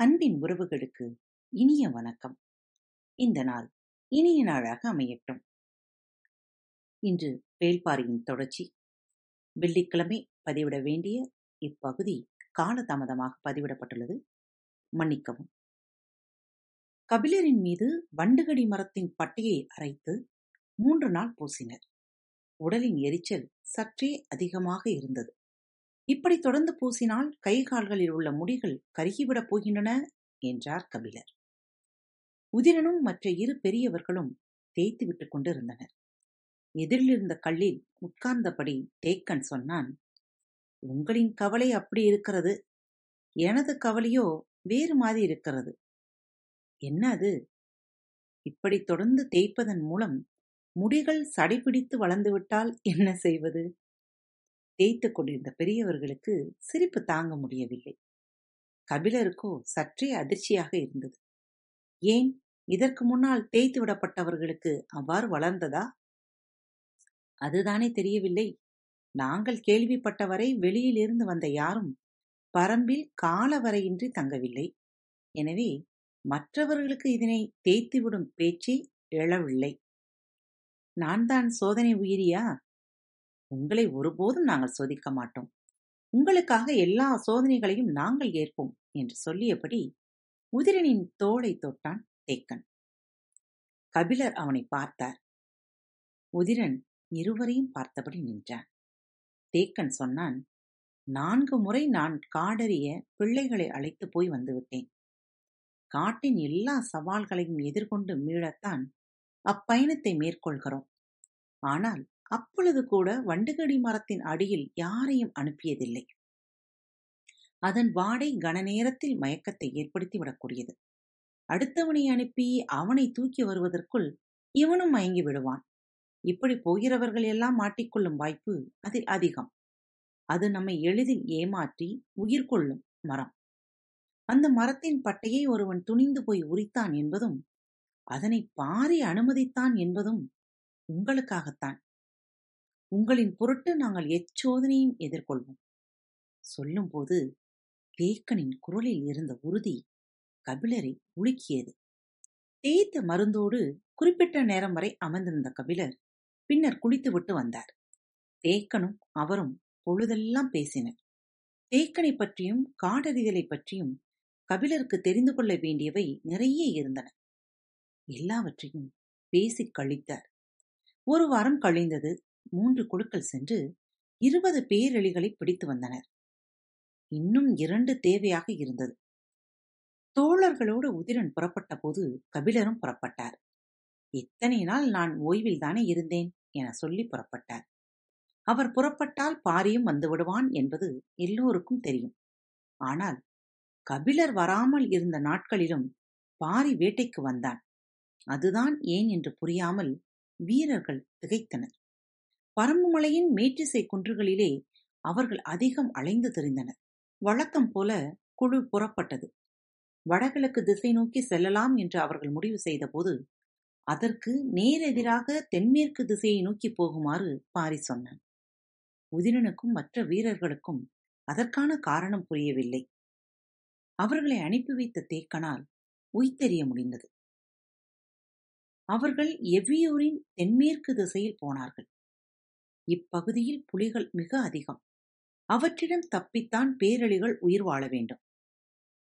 அன்பின் உறவுகளுக்கு இனிய வணக்கம். இந்த நாள் இனிய நாளாக அமையட்டும். இன்று வேள்பாரியின் தொடர்ச்சி. வெள்ளிக்கிழமை பதிவிட வேண்டிய இப்பகுதி காலதாமதமாக பதிவிடப்பட்டுள்ளது. மன்னிக்கவும். கபிலரின் மீது வண்டுகடி மரத்தின் பட்டையை அரைத்து மூன்று நாள் பூசினர். உடலின் எரிச்சல் சற்றே அதிகமாக இருந்தது. இப்படி தொடர்ந்து பூசினால் கை கால்களில் உள்ள முடிகள் கருகிவிடப் போகின்றன என்றார் கபிலர். உதிரனும் மற்ற இரு பெரியவர்களும் தேய்த்து விட்டுக் கொண்டிருந்தனர். எதிரிலிருந்த கல்லில் உட்கார்ந்தபடி தேக்கன் சொன்னான் உங்களின் கவலை அப்படி இருக்கிறது. எனது கவலையோ வேறு மாதிரி இருக்கிறது. என்ன அது? இப்படி தொடர்ந்து தேய்ப்பதன் மூலம் முடிகள் சடைபிடித்து வளர்ந்துவிட்டால் என்ன செய்வது? தேய்த்துக் கொண்டிருந்த பெரியவர்களுக்கு சிரிப்பு தாங்க முடியவில்லை. கபிலருக்கோ சற்றே அதிர்ச்சியாக இருந்தது. ஏன் இதற்கு முன்னால் தேய்த்து விடப்பட்டவர்களுக்கு அவ்வாறு வளர்ந்ததா? அதுதானே தெரியவில்லை. நாங்கள் கேள்விப்பட்டவரை வெளியிலிருந்து வந்த யாரும் பரம்பில் காலவரையின்றி தங்கவில்லை. எனவே மற்றவர்களுக்கு இதனை தேய்த்துவிடும் பேச்சே எழவில்லை. நான் தான் சோதனை உயிரியா? உங்களை ஒருபோதும் நாங்கள் சோதிக்க மாட்டோம். உங்களுக்காக எல்லா சோதனைகளையும் நாங்கள் ஏற்போம் என்று சொல்லியபடி உதிரனின் தோளை தொட்டான் தேக்கன். கபிலர் அவனை பார்த்தார். உதிரன் இருவரையும் பார்த்தபடி நின்றான். தேக்கன் சொன்னான் நான்கு முறை நான் காடறிய பிள்ளைகளை அழைத்து போய் வந்துவிட்டேன் காட்டின் எல்லா சவால்களையும் எதிர்கொண்டு மீளத்தான் அப்பயணத்தை மேற்கொள்கிறோம். ஆனால் அப்பொழுது கூட வண்டுகடி மரத்தின் அடியில் யாரையும் அனுப்பியதில்லை. அதன் வாடை கன நேரத்தில் மயக்கத்தை ஏற்படுத்தி விடக்கூடியது. அடுத்தவனை அனுப்பி அவனை தூக்கி வருவதற்குள் இவனும் மயங்கி விடுவான். இப்படி போகிறவர்கள் எல்லாம் மாட்டிக்கொள்ளும் வாய்ப்பு அதில் அதிகம். அது நம்மை எளிதில் ஏமாற்றி உயிர் கொள்ளும் மரம். அந்த மரத்தின் பட்டையை ஒருவன் துணிந்து போய் உரித்தான் என்பதும் அதனை பாரி அனுமதித்தான் என்பதும் உங்களுக்காகத்தான். உங்களின் பொருட்டு நாங்கள் எச்சோதனையும் எதிர்கொள்வோம். சொல்லும்போது தேக்கனின் குரலில் இருந்த உறுதி கபிலரை உலுக்கியது. தேய்த்த மருந்தோடு குறிப்பிட்ட நேரம் வரை அமர்ந்திருந்த கபிலர் பின்னர் குளித்துவிட்டு வந்தார். தேக்கனும் அவரும் பொழுதெல்லாம் பேசினர். தேக்கனை பற்றியும் காடறிதலை பற்றியும் கபிலருக்கு தெரிந்து கொள்ள வேண்டியவை நிறைய இருந்தன. எல்லாவற்றையும் பேசிக் கழித்தார். ஒரு வாரம் கழிந்தது. மூன்று குழுக்கள் சென்று இருபது பேரெளிகளை பிடித்து வந்தனர். இன்னும் இரண்டு தேவையாக இருந்தது. தோழர்களோடு உதிரன் புறப்பட்ட போது கபிலரும் புறப்பட்டார். இத்தனை நாள் நான் ஓய்வில் தானே இருந்தேன்? என சொல்லி புறப்பட்டார். அவர் புறப்பட்டால் பாரியும் வந்துவிடுவான் என்பது எல்லோருக்கும் தெரியும். ஆனால் கபிலர் வராமல் இருந்த நாட்களிலும் பாரி வேட்டைக்கு வந்தான். அதுதான் ஏன்? என்று புரியாமல் வீரர்கள் திகைத்தனர். பரம்புமலையின் மேற்றிசை குன்றுகளிலே அவர்கள் அதிகம் அலைந்து திரிந்தனர். வழக்கம் போல குழு புறப்பட்டது. வடகிழக்கு திசை நோக்கி செல்லலாம் என்று அவர்கள் முடிவு செய்தபோது அதற்கு நேரெதிராக தென்மேற்கு திசையை நோக்கி போகுமாறு பாரி சொன்னான். உதிரனுக்கும் மற்ற வீரர்களுக்கும் அதற்கான காரணம் புரியவில்லை. அவர்களை அனுப்பி வைத்த தேக்கனால் உய்தெறிய முடிந்தது. அவர்கள் எவ்வியூரின் தென்மேற்கு திசையில் போனார்கள். இப்பகுதியில் புலிகள் மிக அதிகம். அவற்றிடம் தப்பித்தான் பேரழிகள் உயிர் வாழ வேண்டும்.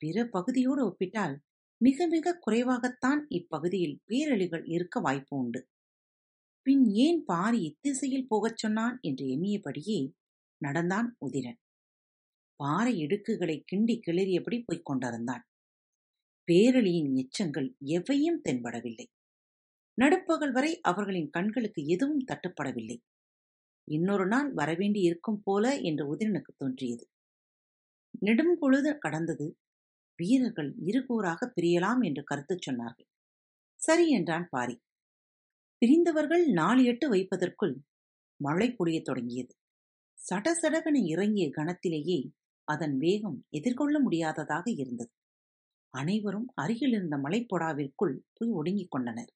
பிற பகுதியோடு ஒப்பிட்டால் மிக மிக குறைவாகத்தான் இப்பகுதியில் பேரழிகள் இருக்க வாய்ப்பு உண்டு. பின் ஏன் பாரி இத்திசையில் போகச் சொன்னான் என்று எண்ணியபடியே நடந்தான் உதிரன். பாறை இடுக்குகளை கிண்டி கிளறியபடி போய்க் கொண்டிருந்தான். பேரழியின் எச்சங்கள் எவையும் தென்படவில்லை. நடுப்பகல் வரை அவர்களின் கண்களுக்கு எதுவும் தட்டுப்படவில்லை. இன்னொரு நாள் வரவேண்டி இருக்கும் போல என்று உதிரனுக்கு தோன்றியது. நெடும் பொழுது கடந்தது. வீரர்கள் இருகூறாக பிரியலாம் என்று கருத்து சொன்னார்கள். சரி என்றான் பாரி. பிரிந்தவர்கள் நாலு எட்டு வைப்பதற்குள் மழை பொழியத் தொடங்கியது. சடசடவென இறங்கிய கணத்திலேயே அதன் வேகம் எதிர்கொள்ள முடியாததாக இருந்தது. அனைவரும் அருகில் இருந்த மலைப்பொடாவிற்குள் போய் ஒடுங்கிக் கொண்டனர்.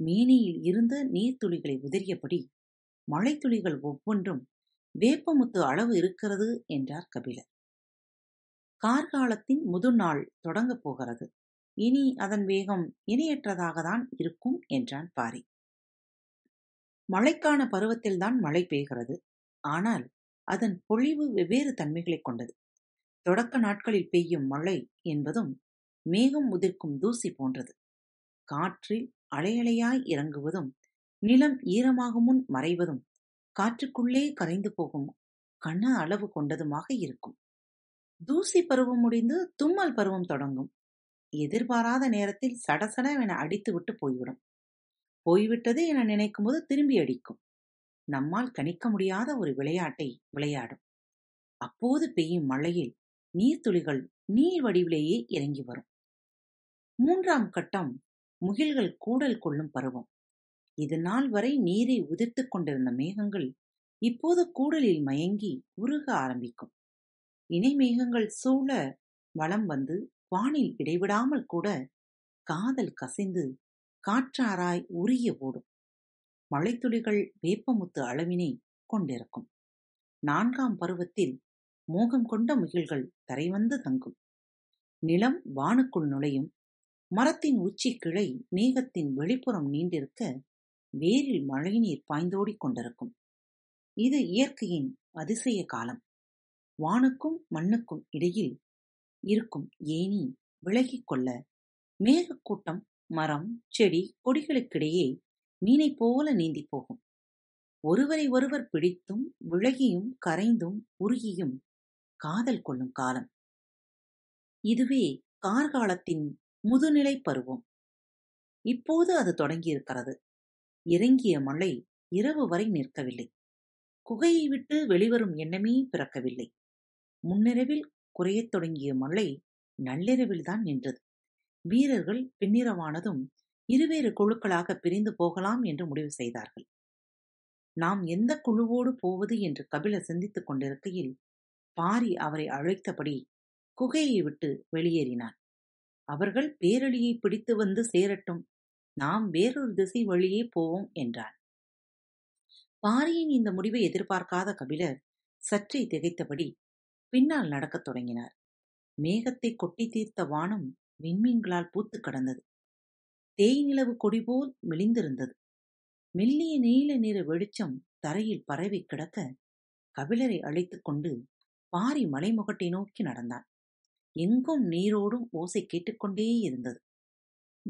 மேனியில் இருந்த நீர்த்துளிகளை உதறியபடி மழைத்துளிகள் ஒவ்வொன்றும் வேப்பமுத்து அளவு இருக்கிறது என்றார் கபிலர். கார்காலத்தின் முதுநாள் தொடங்கப் போகிறது. இனி அதன் வேகம் இணையற்றதாகத்தான் இருக்கும் என்றான் பாரி. மழைக்கான பருவத்தில்தான் மழை பெய்கிறது. ஆனால் அதன் பொழிவு வெவ்வேறு தன்மைகளைக் கொண்டது. தொடக்க நாட்களில் பெய்யும் மழை என்பதும் மேகம் உதிர்க்கும் தூசி போன்றது. காற்றில் அலையலையாய் இறங்குவதும் நிலம் ஈரமாக முன் மறைவதும் காற்றுக்குள்ளே கரைந்து போகும் கன அளவு கொண்டதுமாக இருக்கும். தூசி பருவம் முடிந்து தும்மல் பருவம் தொடங்கும். எதிர்பாராத நேரத்தில் சடசடவென அடித்துவிட்டு போய்விடும். போய்விட்டது என நினைக்கும்போது திரும்பி அடிக்கும். நம்மால் கணிக்க முடியாத ஒரு விளையாட்டை விளையாடும். அப்போது பெய்யும் மழையில் நீர்த்துளிகள் நீர் வடிவிலேயே இறங்கி வரும். மூன்றாம் கட்டம் முகில்கள் கூடல் கொள்ளும் பருவம். இது நாள் வரை நீரை உதிர்த்துக் கொண்டிருந்த மேகங்கள் இப்போது கூடலில் மயங்கி உருக ஆரம்பிக்கும். இணை மேகங்கள் சூழ வளம் வந்து வானில் இடைவிடாமல் கூட காதல் கசிந்து காற்றாராய் உரிய ஓடும். மழைத்துளிகள் வேப்பமுத்து அளவினை கொண்டிருக்கும். நான்காம் பருவத்தில் மோகம் கொண்ட முகில்கள் தரைவந்து தங்கும். நிலம் வானுக்குள் நுழையும். மரத்தின் உச்சி கிளை மேகத்தின் வெளிப்புறம் நீண்டிருக்க வேரில் மழைநீர் பாய்ந்தோடிக் கொண்டிருக்கும். இது இயற்கையின் அதிசய காலம். வானுக்கும் மண்ணுக்கும் இடையில் இருக்கும் ஏணி விலகிக் கொள்ள மேகக்கூட்டம் மரம் செடி கொடிகளுக்கிடையே மீனைப் போல நீந்தி போகும். ஒருவரை ஒருவர் பிடித்தும் விலகியும் கரைந்தும் உருகியும் காதல் கொள்ளும் காலம். இதுவே கார்காலத்தின் முதுநிலை பருவம். இப்போது அது தொடங்கியிருக்கிறது. இறங்கிய மழை இரவு வரை நிற்கவில்லை. குகையை விட்டு வெளிவரும் எண்ணமே பிறக்கவில்லை. முன்னிரவில் குறையத் தொடங்கிய மழை நள்ளிரவில்தான் நின்றது. வீரர்கள் பின்னிரவானதும் இருவேறு குழுக்களாக பிரிந்து போகலாம் என்று முடிவு செய்தார்கள். நாம் எந்த குழுவோடு போவது என்று கபிலர் சிந்தித்துக் கொண்டிருக்கையில் பாரி அவரை அழைத்தபடி குகையை விட்டு வெளியேறினான். அவர்கள் பேரழியை பிடித்து வந்து சேரட்டும் நாம் வேறொரு திசை வழியே போவோம் என்றான் பாரியின் இந்த முடிவை எதிர்பார்க்காத கபிலர் சற்றே திகைத்தபடி பின்னால் நடக்கத் தொடங்கினார். மேகத்தை கொட்டி தீர்த்த வானம் விண்மீன்களால் பூத்து கடந்தது. தேய்நிலவு கொடி போல் மெலிந்திருந்தது. மெல்லிய நீல நிற வெளிச்சம் தரையில் பரவி கிடக்க கபிலரை அழைத்துக் கொண்டு பாரி மலைமுகட்டை நோக்கி நடந்தான். எங்கும் நீரோடும் ஓசை கேட்டுக்கொண்டே இருந்தது.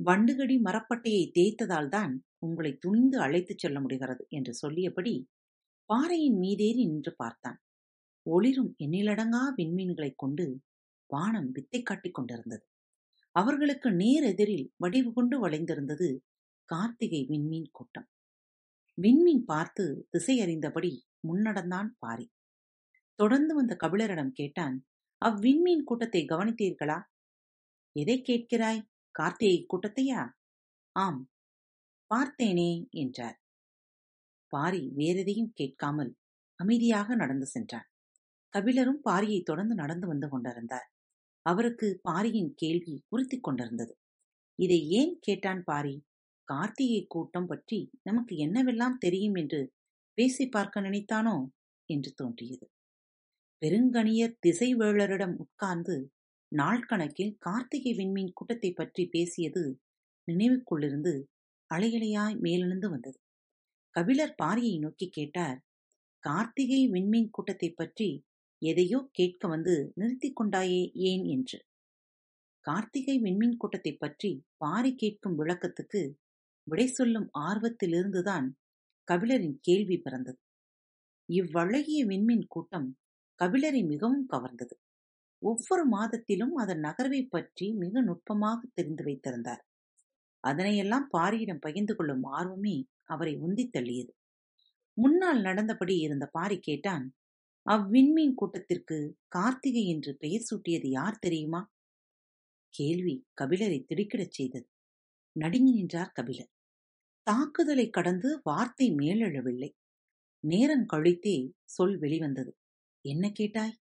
வண்டுகடி மரப்பட்டையை தேய்த்ததால் தான் உங்களை துணிந்து அழைத்துச் செல்ல முடிகிறது என்று சொல்லியபடி பாறையின் மீதேறி நின்று பார்த்தான். ஒளிரும் எண்ணிலடங்கா விண்மீன்களைக் கொண்டு வானம் வித்தை காட்டிக் கொண்டிருந்தது. அவர்களுக்கு நேர் எதிரில் வடிவு கொண்டு வளைந்திருந்தது கார்த்திகை விண்மீன் கூட்டம். விண்மீன் பார்த்து திசை அறிந்தபடி முன்னடந்தான் பாரி. தொடர்ந்து வந்த கபிலரிடம் கேட்டான் அவ்விண்மீன் கூட்டத்தை கவனித்தீர்களா? எதை கேட்கிறாய்? கார்த்திகை கூட்டத்தையா? ஆம். பார்த்தேனே என்றார். பாரி வேறெதையும் கேட்காமல் அமைதியாக நடந்து சென்றான். கபிலரும் பாரியை தொடர்ந்து நடந்து வந்து கொண்டிருந்தார். அவருக்கு பாரியின் கேள்வி உறுத்திக் கொண்டிருந்தது. இதை ஏன் கேட்டான் பாரி? கார்த்திகை கூட்டம் பற்றி நமக்கு என்னவெல்லாம் தெரியும் என்று பேசி பார்க்க நினைத்தானோ? என்று தோன்றியது. பெருங்கணியர் திசைவேளரிடம் உட்கார்ந்து நாள்கணக்கில் கார்த்திகை விண்மீன் கூட்டத்தை பற்றி பேசியது நினைவுக்குள்ளிருந்து அலையலையாய் மேலெழுந்து வந்தது. கபிலர் பாரியை நோக்கி கேட்டார் கார்த்திகை விண்மீன் கூட்டத்தை பற்றி எதையோ கேட்க வந்து நிறுத்திக் கொண்டாயே ஏன் என்று? கார்த்திகை விண்மீன் கூட்டத்தை பற்றி பாரி கேட்கும் விளக்கத்துக்கு விடை சொல்லும் ஆர்வத்திலிருந்துதான் கபிலரின் கேள்வி பிறந்தது. இவ்வழகிய விண்மீன் கூட்டம் கபிலரை மிகவும் கவர்ந்தது. ஒவ்வொரு மாதத்திலும் அதன் நகர்வை பற்றி மிக நுட்பமாக தெரிந்து வைத்திருந்தார். அதனையெல்லாம் பாரியிடம் பகிர்ந்து கொள்ளும் ஆர்வமே அவரை உந்தித் தள்ளியது. முன்னால் நடந்தபடி இருந்த பாரி கேட்டான் அவ்விண்மீன் கூட்டத்திற்கு கார்த்திகை என்று பெயர் சூட்டியது யார் தெரியுமா? கேள்வி கபிலரை திடுக்கிடச் செய்தது. நடுங்கி நின்றார் கபிலர். தாக்குதலை கடந்து வார்த்தை மேலெழவில்லை. நேரம் கழித்தே சொல் வெளிவந்தது. என்ன கேட்டாய்?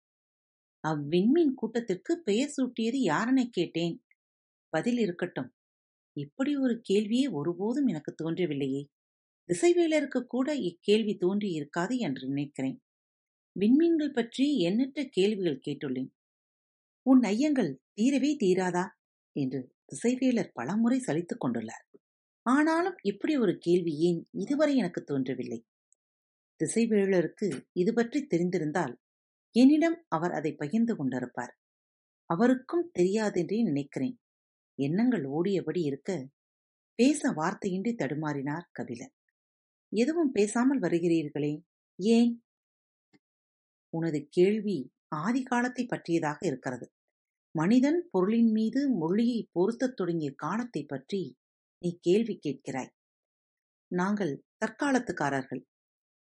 அவ்விண்மீன் கூட்டத்திற்கு பெயர் சூட்டியது யாரென கேட்டேன். பதில் இருக்கட்டும். இப்படி ஒரு கேள்வியே ஒருபோதும் எனக்கு தோன்றவில்லையே. திசைவேலருக்கு கூட இக்கேள்வி தோன்றியிருக்காது என்று நினைக்கிறேன். விண்மீன்கள் பற்றி எண்ணற்ற கேள்விகள் கேட்டுள்ளேன். உன் ஐயங்கள் தீரவே தீராதா? என்று திசைவேலர் பலமுறை சலித்துக் கொண்டுள்ளார். ஆனாலும் இப்படி ஒரு கேள்வி ஏன் இதுவரை எனக்கு தோன்றவில்லை? திசைவேலருக்கு இது பற்றி தெரிந்திருந்தால் என்னிடம் அவர் அதை பகிர்ந்து கொண்டிருப்பார். அவருக்கும் தெரியாதென்றே நினைக்கிறேன். எண்ணங்கள் ஓடியபடி இருக்க பேச வார்த்தையின்றி தடுமாறினார் கபிலர். எதுவும் பேசாமல் வருகிறீர்களே? ஏன்? உனது கேள்வி ஆதி காலத்தை பற்றியதாக இருக்கிறது. மனிதன் பொருளின் மீது மொழியை பொருத்தத் தொடங்கிய காலத்தை பற்றி நீ கேள்வி கேட்கிறாய். நாங்கள் தற்காலத்துக்காரர்கள்.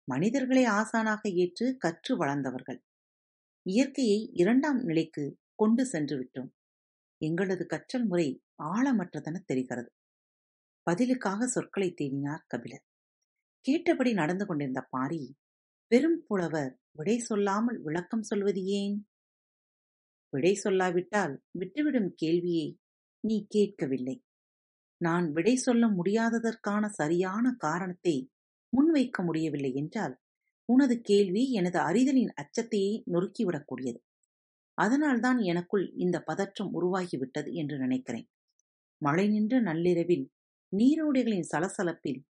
மனிதர்களை ஆசானாக ஏற்று கற்று வளர்ந்தவர்கள். இயற்கையை இரண்டாம் நிலைக்கு கொண்டு சென்று விட்டோம். எங்களது கற்றல் முறை ஆழமற்றதென தெரிகிறது. பதிலுக்காக சொற்களை தேடினார் கபிலர். கேட்டபடி நடந்து கொண்டிருந்த பாரி பெரும் புலவர் விடை சொல்லாமல் விளக்கம் சொல்வது ஏன்? விடை சொல்லாவிட்டால் விட்டுவிடும் கேள்வியை நீ கேட்கவில்லை. நான் விடை சொல்ல முடியாததற்கான சரியான காரணத்தை முன்வைக்க முடியவில்லை என்றால் உனது கேள்வி எனது அறிதலின் அச்சத்தையே நொறுக்கிவிடக்கூடியது. அதனால்தான் எனக்குள் இந்த பதற்றம் உருவாகிவிட்டது என்று நினைக்கிறேன். மழை நின்ற நள்ளிரவில் நீரோடைகளின் சலசலப்பில்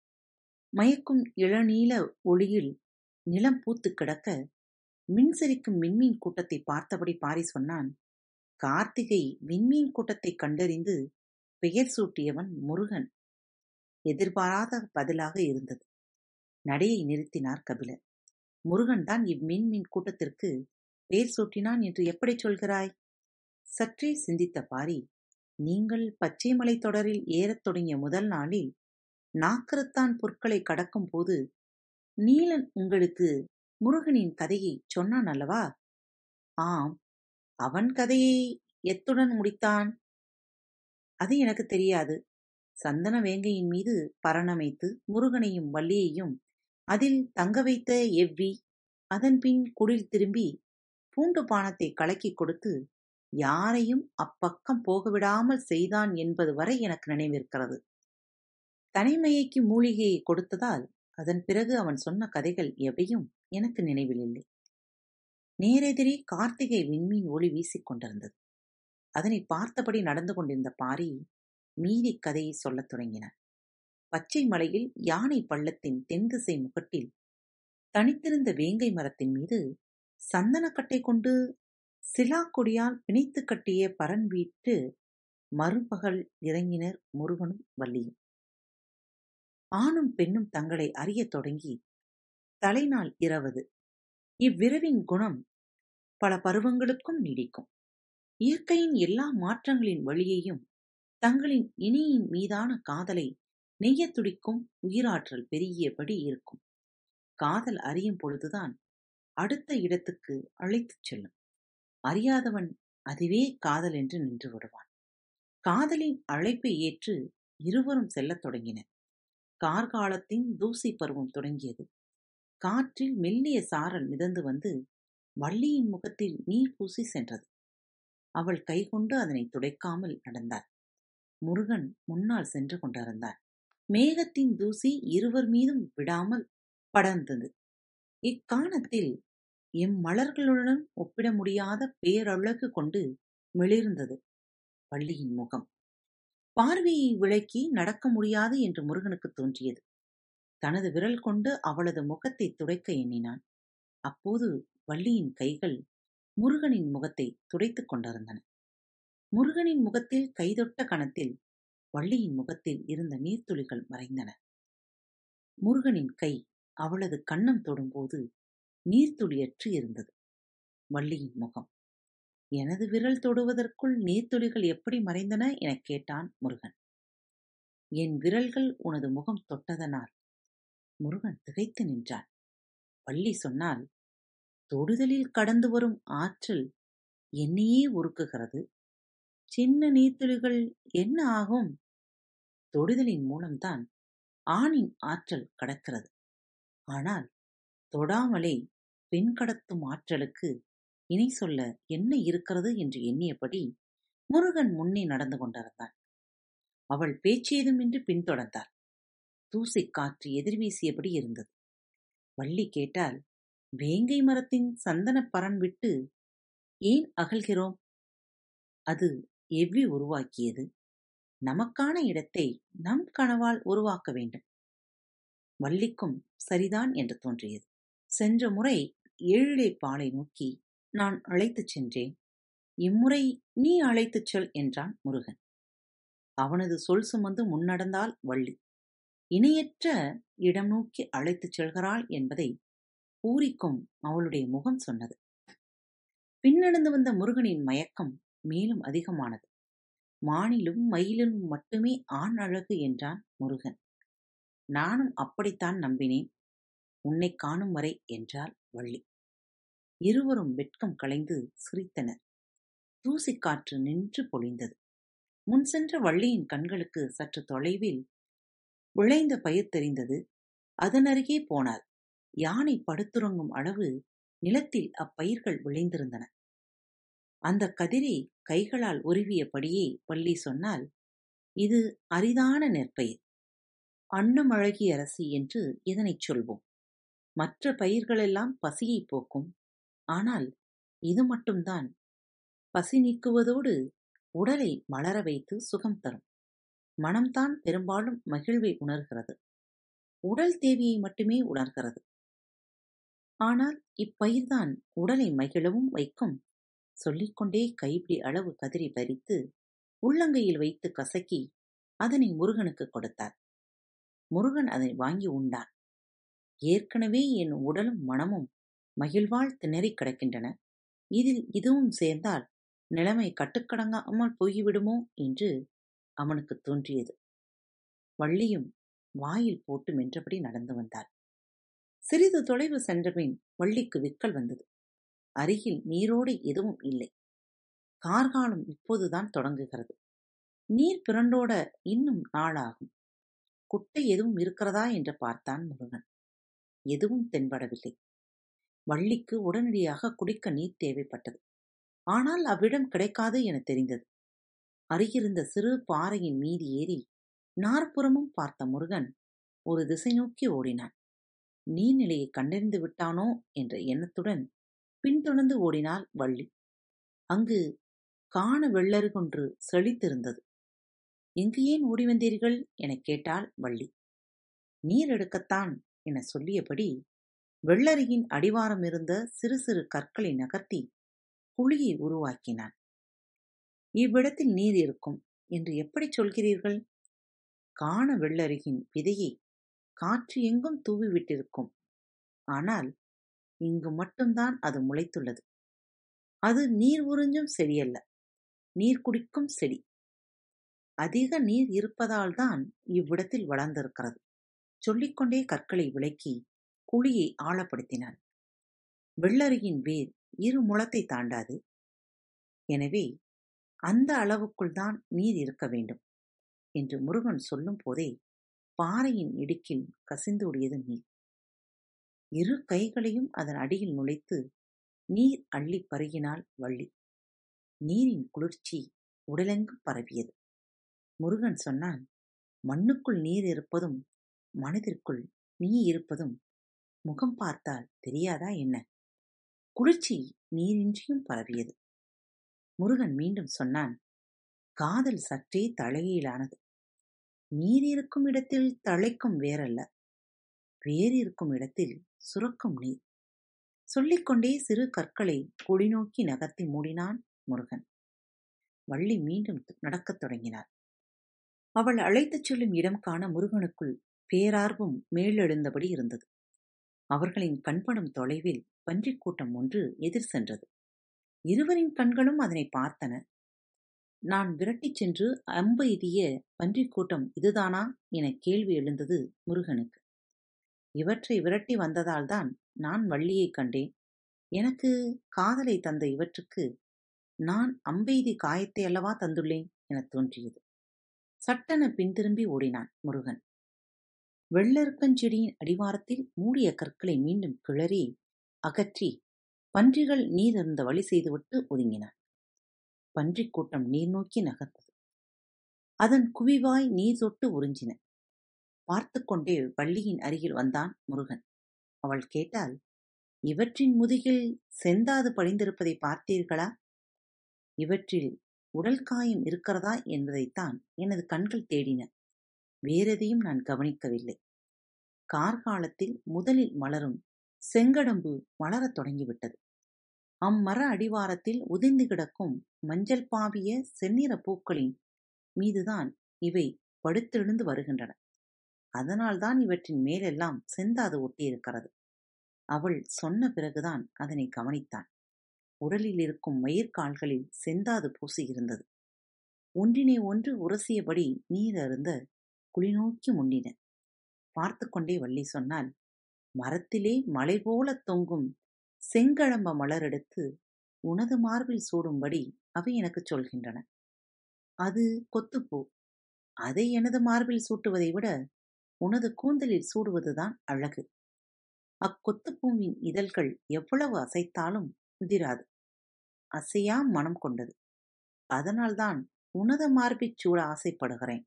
மயக்கும் இளநீல ஒளியில் நிலம் பூத்து கிடக்க மின்சரிக்கும் விண்மீன் கூட்டத்தை பார்த்தபடி பாரி சொன்னான் கார்த்திகை விண்மீன் கூட்டத்தை கண்டறிந்து பெயர் சூட்டியவன் முருகன். எதிர்பாராத பதிலாக இருந்தது. நடையை நிறுத்தினார் கபிலர். முருகன் தான் இவ்மின்மீன் கூட்டத்திற்கு பெயர் சூட்டினான் என்று எப்படி சொல்கிறாய்? சற்றே சிந்தித்த பாரி நீங்கள் பச்சைமலை தொடரில் ஏறத் தொடங்கிய முதல் நாளில் நாக்கரத்தான் பொருட்களை கடக்கும் போது நீலன் உங்களுக்கு முருகனின் கதையை சொன்னான் அல்லவா? ஆம் அவன் கதையை எத்துடன் முடித்தான். அது எனக்கு தெரியாது. சந்தன வேங்கையின் மீது பரணமைத்து முருகனையும் வள்ளியையும் அதில் தங்க வைத்த எவ்வி அதன்பின் குடில் திரும்பி பூண்டு பானத்தை கலக்கிக் கொடுத்து யாரையும் அப்பக்கம் போகவிடாமல் செய்தான் என்பது வரை எனக்கு நினைவிருக்கிறது. தனிமையைக்கு மூலிகையை கொடுத்ததால் அதன் பிறகு அவன் சொன்ன கதைகள் எவையும் எனக்கு நினைவில் இல்லை நேரெதிரே கார்த்திகை விண்மீன் ஒளி வீசிக் கொண்டிருந்தது. அதனை பார்த்தபடி நடந்து கொண்டிருந்த பாரி மீதி கதையை சொல்லத் தொடங்கினார் பச்சை மலையில் யானை பள்ளத்தின் தென்திசை முகட்டில் தனித்திருந்த வேங்கை மரத்தின் மீது சந்தனக்கட்டை கொண்டு சிலாக்கொடியால் பிணைத்து கட்டிய பரன் வீட்டு மறுபகல் இறங்கினர் முருகனும் வள்ளியும். ஆணும் பெண்ணும் தங்களை அறியத் தொடங்கி தலைநாள் இரவது. இவ்விரவின் குணம் பல பருவங்களுக்கும் நீடிக்கும். இயற்கையின் எல்லா மாற்றங்களின் வழியையும் தங்களின் இனியின் மீதான காதலை நெய்யத் துடிக்கும் உயிராற்றல் பெருகியபடி இருக்கும். காதல் அறியும் பொழுதுதான் அடுத்த இடத்துக்கு அழைத்துச் செல்லும். அறியாதவன் அதுவே காதல் என்று நின்று விடுவான். காதலின் அழைப்பை ஏற்று இருவரும் செல்லத் தொடங்கினர். கார்காலத்தின் தூசி பருவம் தொடங்கியது. காற்றில் மெல்லிய சாரல் மிதந்து வந்து வள்ளியின் முகத்தில் நீர் பூசி சென்றது. அவள் கைகொண்டு அதனை துடைக்காமல் நடந்தாள். முருகன் முன்னால் சென்று கொண்டிருந்தார் மேகத்தின் தூசி இருவர் மீதும் விடாமல் படர்ந்தது. இக்காணத்தில் எம்மலர்களுடன் ஒப்பிட முடியாத பேரழகு கொண்டு மிளிர்ந்தது வள்ளியின் முகம். பார்வையை விளக்கி நடக்க முடியாது என்று முருகனுக்கு தோன்றியது. தனது விரல் கொண்டு அவளது முகத்தை துடைக்க எண்ணினான். அப்போது வள்ளியின் கைகள் முருகனின் முகத்தை துடைத்துக் கொண்டிருந்தன. முருகனின் முகத்தில் கைதொட்ட கணத்தில் வள்ளியின் முகத்தில் இருந்த நீர்த்துளிகள் மறைந்தன. முருகனின் கை அவளது கண்ணம் தொடும்போது நீர்த்துளியற்று இருந்தது. வள்ளியின் முகம் எனது விரல் தொடுவதற்குள் நீர்த்துளிகள் எப்படி மறைந்தன? எனக் கேட்டான் முருகன். என் விரல்கள் உனது முகம் தொட்டதனால். முருகன் திகைத்து நின்றான். வள்ளி சொன்னால் தொடுதலில் கடந்து வரும் ஆற்றல் என்னையே உருக்குகிறது. சின்ன நீர்த்துளிகள் என்ன ஆகும்? தொடுதலின் மூலம்தான் ஆணின் ஆற்றல் கடக்கிறது. ஆனால் தொடாமலே பெண் கடத்தும் ஆற்றலுக்கு இணை சொல்ல என்ன இருக்கிறது என்று எண்ணியபடி முருகன் முன்னே நடந்து கொண்டிருந்தான். அவள் பேச்சேதுமின்றி பின்தொடர்ந்தாள். தூசி காற்று எதிர்வீசியபடி இருந்தது. வள்ளி கேட்டால் வேங்கை மரத்தின் சந்தனப் பரன் விட்டு ஏன் அகல்கிறோம்? அது எவ்வி உருவாக்கியது? நமக்கான இடத்தை நம் கனவால் உருவாக்க வேண்டும். வள்ளிக்கும் சரிதான் என்று தோன்றியது. சென்ற முறை ஏழிலை பாலை நோக்கி நான் அழைத்துச் சென்றேன். இம்முறை நீ அழைத்துச் செல் என்றான் முருகன். அவனது சொல் சுமந்து முன்னடந்தால் வள்ளி. இணையற்ற இடம் நோக்கி அழைத்துச் செல்கிறாள் என்பதை பூரிக்கும் அவளுடைய முகம் சொன்னது. பின்னடந்து வந்த முருகனின் மயக்கம் மேலும் அதிகமானது. மானிலும் மயிலிலும் மட்டுமே ஆண் அழகு என்றான் முருகன். நானும் அப்படித்தான் நம்பினேன். உன்னை காணும் வரை என்றாள் வள்ளி. இருவரும் வெட்கம் களைந்து சிரித்தனர். தூசிக்காற்று நின்று பொழிந்தது. முன் சென்ற வள்ளியின் கண்களுக்கு சற்று தொலைவில் விளைந்த பயிர் தெரிந்தது. அதனருகே போனாள். யானை படுத்துறங்கும் அளவு நிலத்தில் அப்பயிர்கள் விளைந்திருந்தன. அந்த கதிரை கைகளால் உருவியபடியே பள்ளி சொன்னால் இது அரிதான நெற்பயிர். அன்னமழகி அரசி என்று இதனைச் சொல்வோம். மற்ற பயிர்களெல்லாம் பசியை போக்கும். ஆனால் இது மட்டும்தான். பசி நீக்குவதோடு உடலை மலர வைத்து சுகம் தரும். மனம்தான் பெரும்பாலும் மகிழ்வை உணர்கிறது. உடல் தேவையை மட்டுமே உணர்கிறது. ஆனால் இப்பயிர்தான் உடலை மகிழவும் வைக்கும் சொல்லிக்கொண்டே கைப்பிடி அளவு கதிரை பறித்து உள்ளங்கையில் வைத்து கசக்கி அதனை முருகனுக்கு கொடுத்தார். முருகன் அதை வாங்கி உண்டான் ஏற்கனவே என் உடலும் மனமும் மகிழ்வால் திணறிக் கிடக்கின்றன. இதில் இதுவும் சேர்ந்தால் நிலைமை கட்டுக்கடங்காமல் போய்விடுமோ என்று அவனுக்கு தோன்றியது. வள்ளியும் வாயில் போட்டு மென்றபடி நடந்து வந்தாள். சிறிது தொலைவு சென்றபின் வள்ளிக்கு விக்கல் வந்தது. அருகில் நீரோடு எதுவும் இல்லை. கார்காலம் இப்போதுதான் தொடங்குகிறது. நீர் பிறண்டோட இன்னும் நாளாகும். குட்டை எதுவும் இருக்கிறதா என்று பார்த்தான் முருகன். எதுவும் தென்படவில்லை. வள்ளிக்கு உடனடியாக குடிக்க நீர் தேவைப்பட்டது. ஆனால் அவ்விடம் கிடைக்காது என தெரிந்தது. அருகிருந்த சிறு பாறையின் மீது ஏறி நாற்புறமும் பார்த்த முருகன் ஒரு திசை நோக்கி ஓடினான். நீர்நிலையை கண்டறிந்து விட்டானோ என்ற எண்ணத்துடன் பின்தொடர்ந்து ஓடினாள் வள்ளி. அங்கு காண வெள்ளருகொன்று செழித்திருந்தது. இங்கு ஏன் ஓடி வந்தீர்கள்? எனக் கேட்டாள் வள்ளி. நீர் எடுக்கத்தான் என சொல்லியபடி வெள்ளருகின் அடிவாரம் இருந்த சிறு சிறு கற்களை நகர்த்தி குழியை உருவாக்கினான். இவ்விடத்தில் நீர் இருக்கும். என்று எப்படி சொல்கிறீர்கள்? காண வெள்ளருகின் விதையை காற்று எங்கும் தூவிவிட்டிருக்கும் ஆனால் இங்கு மட்டும்தான் அது முளைத்துள்ளது. அது நீர் உறிஞ்சும் செடியல்ல. நீர் குடிக்கும் செடி. அதிக நீர் இருப்பதால்தான் இவ்விடத்தில் வளர்ந்திருக்கிறது. சொல்லிக்கொண்டே கற்களை விளக்கி குழியை ஆழப்படுத்தினான். வெள்ளருகின் வேர் இரு முளத்தை தாண்டாது. எனவே அந்த அளவுக்குள் தான் நீர் இருக்க வேண்டும் என்று முருகன் சொல்லும் போதே பாறையின் இடுக்கில் கசிந்தோடியது நீர். இரு கைகளையும் அதன் அடியில் நுழைத்து நீர் அள்ளி பருகினாள் வள்ளி. நீரின் குளிர்ச்சி உடலெங்கும் பரவியது? முருகன் சொன்னான் மண்ணுக்குள் நீர் இருப்பதும் மனதிற்குள் நீ இருப்பதும் முகம் பார்த்தால் தெரியாதா என்ன? குளிர்ச்சி நீரின்றியும் பரவியது. முருகன் மீண்டும் சொன்னான் காதல் சற்றே தலைகீழானது. நீர் இருக்கும் இடத்தில் தழைக்கும் வேறல்ல. வேறு இருக்கும் இடத்தில் சுரக்கும் நீர். சொல்லிக்கொண்டே சிறு கற்களை கொடி நோக்கி நகர்த்தி மூடினான் முருகன். வள்ளி மீண்டும் நடக்கத் தொடங்கினார் அவள் அழைத்துச் செல்லும் இடம் காண முருகனுக்குள் பேரார்வம் மேலெழுந்தபடி இருந்தது. அவர்களின் கண்படும் தொலைவில் பன்றிக் கூட்டம் ஒன்று எதிர் சென்றது. இருவரின் கண்களும் அதனை பார்த்தன. நான் விரட்டிச் சென்று அம்பு எய்திய பன்றிக் கூட்டம் இதுதானா? என கேள்வி எழுந்தது முருகனுக்கு. இவற்றை விரட்டி வந்ததால்தான் நான் வள்ளியைக் கண்டேன். எனக்கு காதலை தந்த இவற்றுக்கு நான் அம்பெய்தி காயத்தை அல்லவா தந்துள்ளேன் எனத் தோன்றியது. சட்டென பின்திரும்பி ஓடினான் முருகன். வெள்ளருக்கஞ்செடியின் அடிவாரத்தில் மூடிய கற்களை மீண்டும் கிளறி அகற்றி பன்றிகள் நீரிருந்த வழி செய்துவிட்டு ஒதுங்கினான். பன்றிக் கூட்டம் நீர் நோக்கி நகர்ந்தது. அதன் குவிவாய் நீர் தொட்டு உறிஞ்சின. பார்த்து கொண்டே வள்ளியின் அருகில் வந்தான் முருகன். அவள் கேட்டால் இவற்றின் முதுகில் செந்தாது படிந்திருப்பதை பார்த்தீர்களா? இவற்றில் உடல் காயம் இருக்கிறதா என்பதைத்தான் எனது கண்கள் தேடின. வேறெதையும் நான் கவனிக்கவில்லை. கார்காலத்தில் முதலில் மலரும் செங்கடம்பு மலரத் தொடங்கிவிட்டது. அம்மர அடிவாரத்தில் உதிர்ந்து கிடக்கும் மஞ்சள் பாவிய செந்நிற பூக்களின் மீதுதான் இவை படுத்தெழுந்து வருகின்றன. அதனால்தான் இவற்றின் மேலெல்லாம் செந்தாது ஒட்டியிருக்கிறது அவள் சொன்ன பிறகுதான் அதனை கவனித்தான் உடலில் இருக்கும் மயிர்கால்களில் செந்தாது பூசி இருந்தது. ஒன்றினை ஒன்று உரசியபடி நீர் அருந்த குளிநோக்கி முன்னின பார்த்து கொண்டே வள்ளி சொன்னால் மரத்திலே மலை போல தொங்கும் செங்கழம்ப மலர் எடுத்து உனது மார்பில் சூடும்படி அவை எனக்குச் சொல்கின்றன. அது கொத்துப்பூ. அதை எனது மார்பில் சூட்டுவதை விட உனது கூந்தலில் சூடுவதுதான் அழகு. அக்கொத்துப்பூவின் இதழ்கள் எவ்வளவு அசைத்தாலும் உதிராது அசையா மனம் கொண்டது. அதனால்தான் உனது மார்பிற் சூட ஆசைப்படுகிறேன்.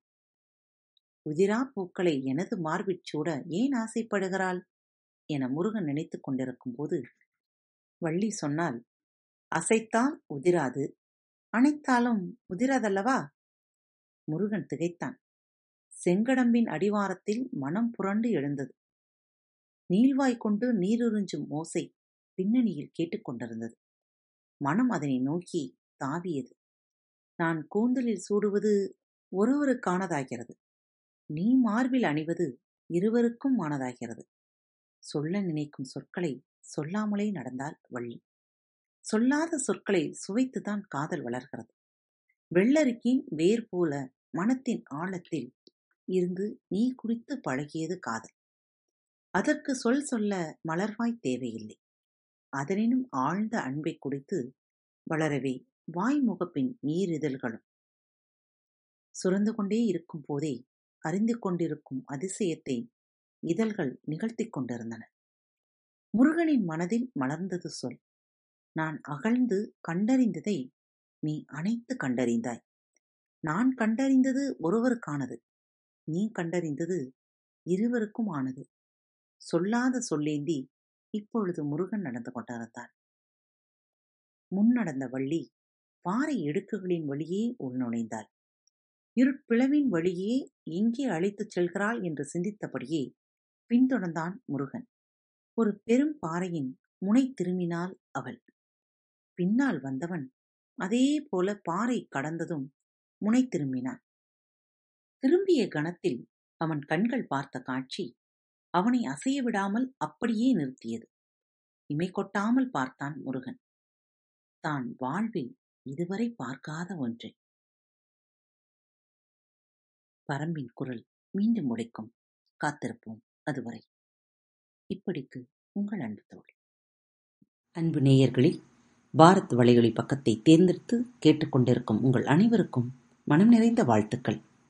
உதிரா பூக்களை எனது மார்பிற் சூட ஏன் ஆசைப்படுகிறாள்? என முருகன் நினைத்துக் கொண்டிருக்கும் போது வள்ளி சொன்னால் அசைத்தால் உதிராது அணைத்தாலும் உதிராதல்லவா? முருகன் திகைத்தான். செங்கடம்பின் அடிவாரத்தில் மனம் புரண்டு எழுந்தது. நீள்வாய் கொண்டு நீருறிஞ்சும் ஓசை பின்னணியில் கேட்டுக்கொண்டிருந்தது மனம் அதனை நோக்கி தாவியது. நான் கூந்தலில் சூடுவது ஒருவருக்கானதாகிறது. நீ மார்பில் அணிவது இருவருக்கும் ஆனதாகிறது. சொல்ல நினைக்கும் சொற்களை சொல்லாமலே நடந்தால் வள்ளி சொல்லாத சொற்களை சுவைத்துதான் காதல் வளர்கிறது. வெள்ளரிக்கின் வேர் போல மனத்தின் ஆழத்தில் இருந்து நீ குறித்து பழகியது காதல். அதற்கு சொல் சொல்ல மலர்வாய் தேவையில்லை. அதனினும் ஆழ்ந்த அன்பை குடித்து வளரவே வாய்முகப்பின் நீரிதழ்களும் சுரந்து கொண்டே இருக்கும் போதே அறிந்து கொண்டிருக்கும் அதிசயத்தை இதழ்கள் நிகழ்த்திக் கொண்டிருந்தன. முருகனின் மனதில் மலர்ந்தது சொல் நான் அகழ்ந்து கண்டறிந்ததை நீ அனைத்து கண்டறிந்தாய். நான் கண்டறிந்தது ஒருவருக்கானது. நீ கண்டறிந்தது இருவருக்கும் ஆனது. சொல்லாத சொல்லேந்தி இப்பொழுது முருகன் நடந்து கொண்டிருந்தான் முன் நடந்த வள்ளி பாறை இடுக்குகளின் வழியே உள்நுழைந்தாள். இருட்பிளவின் வழியே எங்கே அழைத்துச் செல்கிறாள் என்று சிந்தித்தபடியே பின்தொடர்ந்தான் முருகன். ஒரு பெரும் பாறையின் முனை திரும்பினாள் அவள். பின்னால் வந்தவன் அதே போல பாறை கடந்ததும் முனை திரும்பினான். திரும்பிய கணத்தில் அவன் கண்கள் பார்த்த காட்சி அவனை அசைய விடாமல் அப்படியே நிறுத்தியது. இமை கொட்டாமல் பார்த்தான் முருகன். தான் வாழ்வில் இதுவரை பார்க்காத ஒன்றை. பரம்பின் குரல் மீண்டும் உடைக்கும். காத்திருப்போம் அதுவரை. இப்படிக்கு உங்கள் அன்பு தோழி. அன்பு நேயர்களில் பாரத் வலையொலி பக்கத்தை தேர்ந்தெடுத்து கேட்டுக்கொண்டிருக்கும் உங்கள் அனைவருக்கும் மனம் நிறைந்த வாழ்த்துக்கள்.